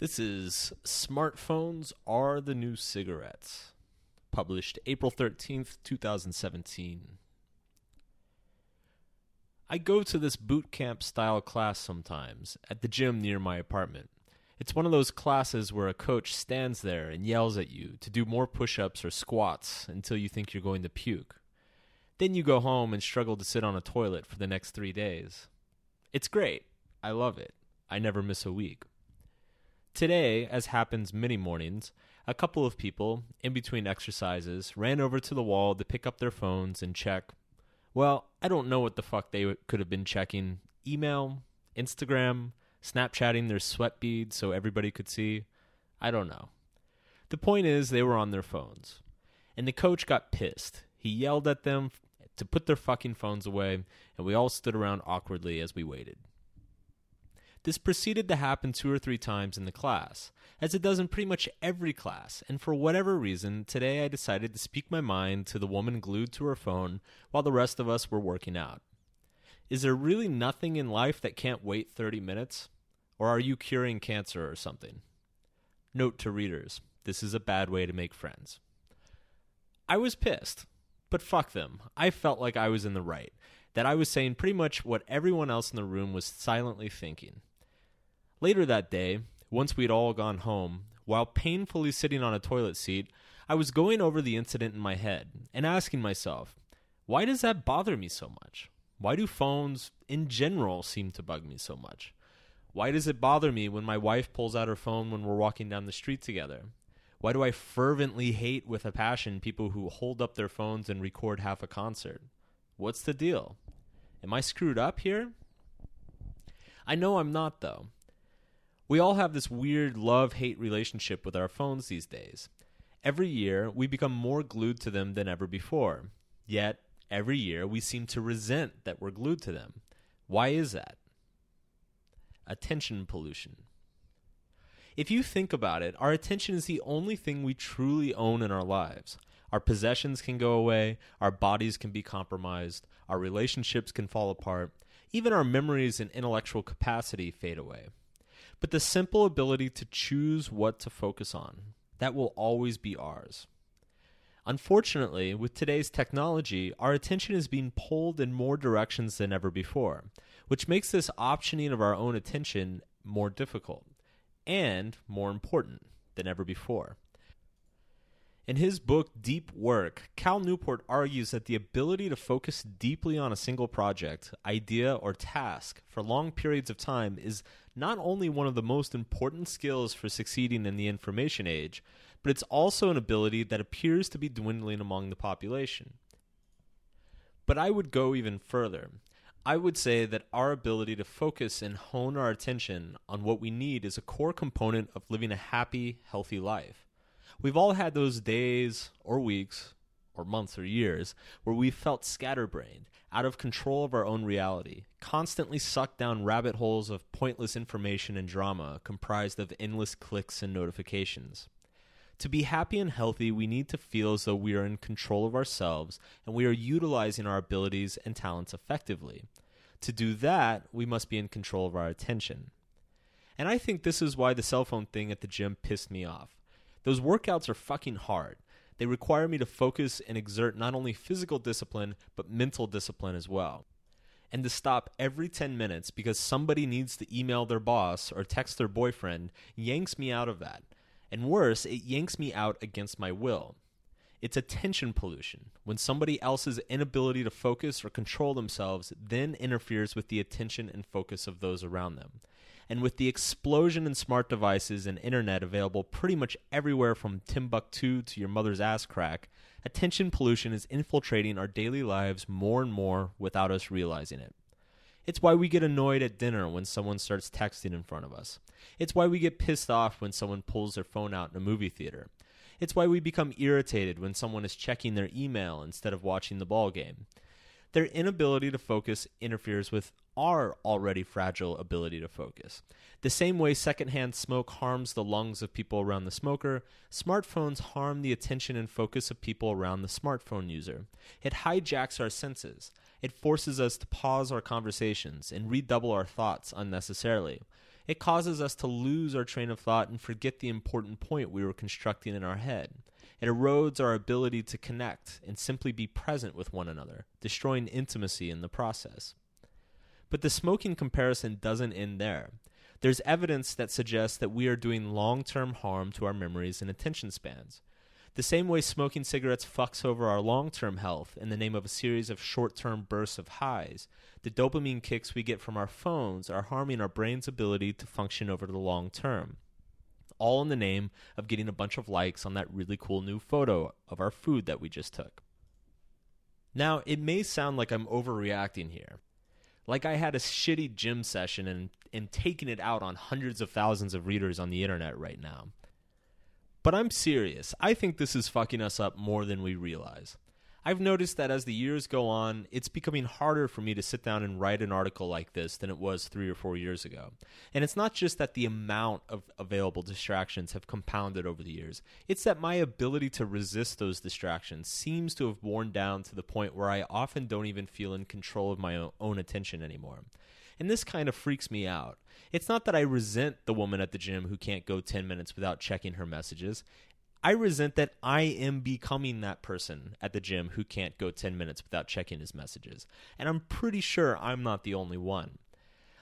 This is Smartphones Are the New Cigarettes, published April 13th, 2017. I go to this boot camp style class sometimes at the gym near my apartment. It's one of those classes where a coach stands there and yells at you to do more push ups or squats until you think you're going to puke. Then you go home and struggle to sit on a toilet for the next three days. It's great. I love it. I never miss a week. Today, as happens many mornings, a couple of people, in between exercises, ran over to the wall to pick up their phones and check. Well, I don't know what the fuck they could have been checking email, Instagram, Snapchatting their sweat beads so everybody could see. I don't know. The point is, they were on their phones. And the coach got pissed. He yelled at them to put their fucking phones away, and we all stood around awkwardly as we waited. This proceeded to happen two or three times in the class, as it does in pretty much every class, and for whatever reason, today I decided to speak my mind to the woman glued to her phone while the rest of us were working out. Is there really nothing in life that can't wait 30 minutes? Or are you curing cancer or something? Note to readers this is a bad way to make friends. I was pissed, but fuck them. I felt like I was in the right, that I was saying pretty much what everyone else in the room was silently thinking. Later that day, once we'd all gone home, while painfully sitting on a toilet seat, I was going over the incident in my head and asking myself, why does that bother me so much? Why do phones in general seem to bug me so much? Why does it bother me when my wife pulls out her phone when we're walking down the street together? Why do I fervently hate with a passion people who hold up their phones and record half a concert? What's the deal? Am I screwed up here? I know I'm not, though. We all have this weird love hate relationship with our phones these days. Every year, we become more glued to them than ever before. Yet, every year, we seem to resent that we're glued to them. Why is that? Attention pollution. If you think about it, our attention is the only thing we truly own in our lives. Our possessions can go away, our bodies can be compromised, our relationships can fall apart, even our memories and intellectual capacity fade away but the simple ability to choose what to focus on. That will always be ours. Unfortunately, with today's technology, our attention is being pulled in more directions than ever before, which makes this optioning of our own attention more difficult and more important than ever before. In his book Deep Work, Cal Newport argues that the ability to focus deeply on a single project, idea, or task for long periods of time is not only one of the most important skills for succeeding in the information age, but it's also an ability that appears to be dwindling among the population. But I would go even further. I would say that our ability to focus and hone our attention on what we need is a core component of living a happy, healthy life. We've all had those days or weeks or months or years where we felt scatterbrained, out of control of our own reality, constantly sucked down rabbit holes of pointless information and drama comprised of endless clicks and notifications. To be happy and healthy, we need to feel as though we are in control of ourselves and we are utilizing our abilities and talents effectively. To do that, we must be in control of our attention. And I think this is why the cell phone thing at the gym pissed me off. Those workouts are fucking hard. They require me to focus and exert not only physical discipline, but mental discipline as well. And to stop every 10 minutes because somebody needs to email their boss or text their boyfriend yanks me out of that. And worse, it yanks me out against my will. It's attention pollution when somebody else's inability to focus or control themselves then interferes with the attention and focus of those around them. And with the explosion in smart devices and internet available pretty much everywhere from Timbuktu to your mother's ass crack, attention pollution is infiltrating our daily lives more and more without us realizing it. It's why we get annoyed at dinner when someone starts texting in front of us. It's why we get pissed off when someone pulls their phone out in a movie theater. It's why we become irritated when someone is checking their email instead of watching the ball game. Their inability to focus interferes with our already fragile ability to focus. The same way secondhand smoke harms the lungs of people around the smoker, smartphones harm the attention and focus of people around the smartphone user. It hijacks our senses. It forces us to pause our conversations and redouble our thoughts unnecessarily. It causes us to lose our train of thought and forget the important point we were constructing in our head. It erodes our ability to connect and simply be present with one another, destroying intimacy in the process. But the smoking comparison doesn't end there. There's evidence that suggests that we are doing long term harm to our memories and attention spans. The same way smoking cigarettes fucks over our long term health in the name of a series of short term bursts of highs, the dopamine kicks we get from our phones are harming our brain's ability to function over the long term. All in the name of getting a bunch of likes on that really cool new photo of our food that we just took. Now, it may sound like I'm overreacting here, like I had a shitty gym session and and taking it out on hundreds of thousands of readers on the internet right now. But I'm serious. I think this is fucking us up more than we realize. I've noticed that as the years go on, it's becoming harder for me to sit down and write an article like this than it was three or four years ago. And it's not just that the amount of available distractions have compounded over the years, it's that my ability to resist those distractions seems to have worn down to the point where I often don't even feel in control of my own attention anymore. And this kind of freaks me out. It's not that I resent the woman at the gym who can't go 10 minutes without checking her messages. I resent that I am becoming that person at the gym who can't go 10 minutes without checking his messages. And I'm pretty sure I'm not the only one.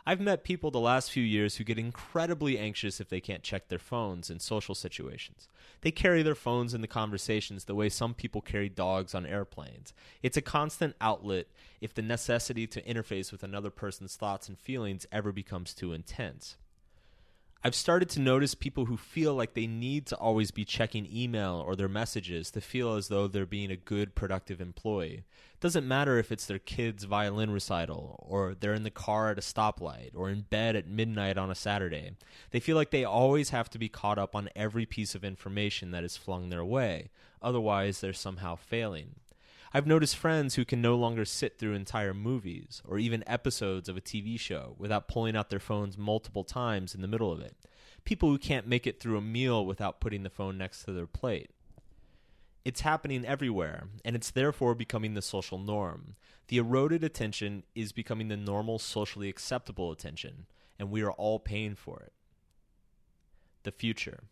I've met people the last few years who get incredibly anxious if they can't check their phones in social situations. They carry their phones in the conversations the way some people carry dogs on airplanes. It's a constant outlet if the necessity to interface with another person's thoughts and feelings ever becomes too intense. I've started to notice people who feel like they need to always be checking email or their messages to feel as though they're being a good, productive employee. It doesn't matter if it's their kid's violin recital, or they're in the car at a stoplight, or in bed at midnight on a Saturday. They feel like they always have to be caught up on every piece of information that is flung their way, otherwise, they're somehow failing. I've noticed friends who can no longer sit through entire movies or even episodes of a TV show without pulling out their phones multiple times in the middle of it. People who can't make it through a meal without putting the phone next to their plate. It's happening everywhere, and it's therefore becoming the social norm. The eroded attention is becoming the normal, socially acceptable attention, and we are all paying for it. The future.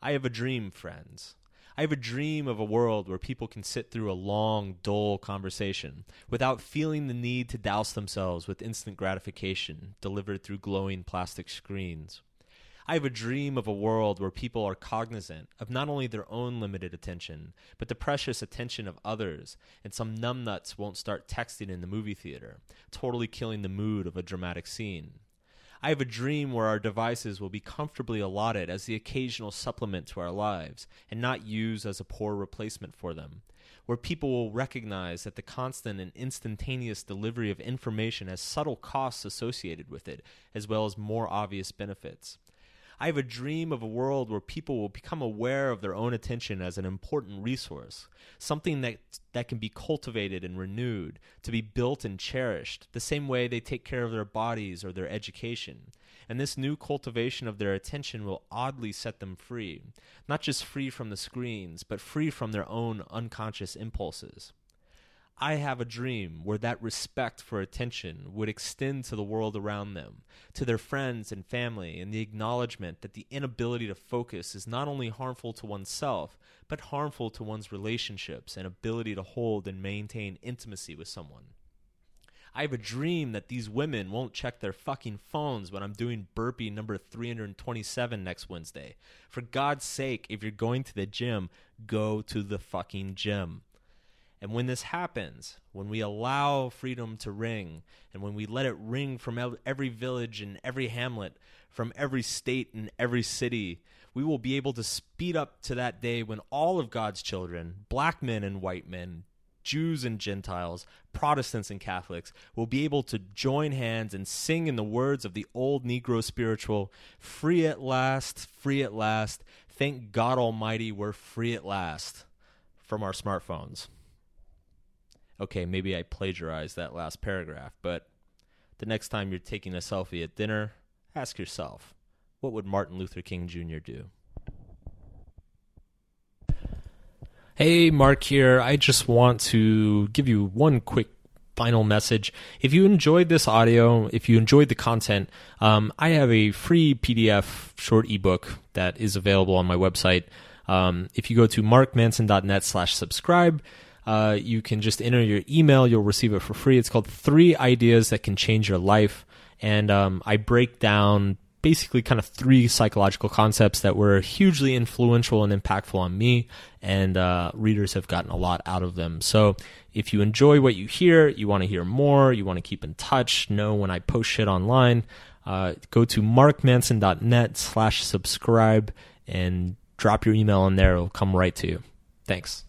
I have a dream, friends. I have a dream of a world where people can sit through a long, dull conversation without feeling the need to douse themselves with instant gratification delivered through glowing plastic screens. I have a dream of a world where people are cognizant of not only their own limited attention, but the precious attention of others, and some numbnuts won't start texting in the movie theater, totally killing the mood of a dramatic scene. I have a dream where our devices will be comfortably allotted as the occasional supplement to our lives and not used as a poor replacement for them. Where people will recognize that the constant and instantaneous delivery of information has subtle costs associated with it, as well as more obvious benefits. I have a dream of a world where people will become aware of their own attention as an important resource, something that, that can be cultivated and renewed, to be built and cherished, the same way they take care of their bodies or their education. And this new cultivation of their attention will oddly set them free, not just free from the screens, but free from their own unconscious impulses. I have a dream where that respect for attention would extend to the world around them, to their friends and family, and the acknowledgement that the inability to focus is not only harmful to oneself, but harmful to one's relationships and ability to hold and maintain intimacy with someone. I have a dream that these women won't check their fucking phones when I'm doing burpee number 327 next Wednesday. For God's sake, if you're going to the gym, go to the fucking gym. And when this happens, when we allow freedom to ring, and when we let it ring from every village and every hamlet, from every state and every city, we will be able to speed up to that day when all of God's children, black men and white men, Jews and Gentiles, Protestants and Catholics, will be able to join hands and sing in the words of the old Negro spiritual Free at last, free at last, thank God Almighty we're free at last from our smartphones okay, maybe I plagiarized that last paragraph, but the next time you're taking a selfie at dinner, ask yourself, what would Martin Luther King Jr. do? Hey, Mark here. I just want to give you one quick final message. If you enjoyed this audio, if you enjoyed the content, um, I have a free PDF short ebook that is available on my website. Um, if you go to markmanson.net slash subscribe, uh, you can just enter your email. You'll receive it for free. It's called Three Ideas That Can Change Your Life. And um, I break down basically kind of three psychological concepts that were hugely influential and impactful on me, and uh, readers have gotten a lot out of them. So if you enjoy what you hear, you want to hear more, you want to keep in touch, know when I post shit online, uh, go to markmanson.net slash subscribe and drop your email in there. It'll come right to you. Thanks.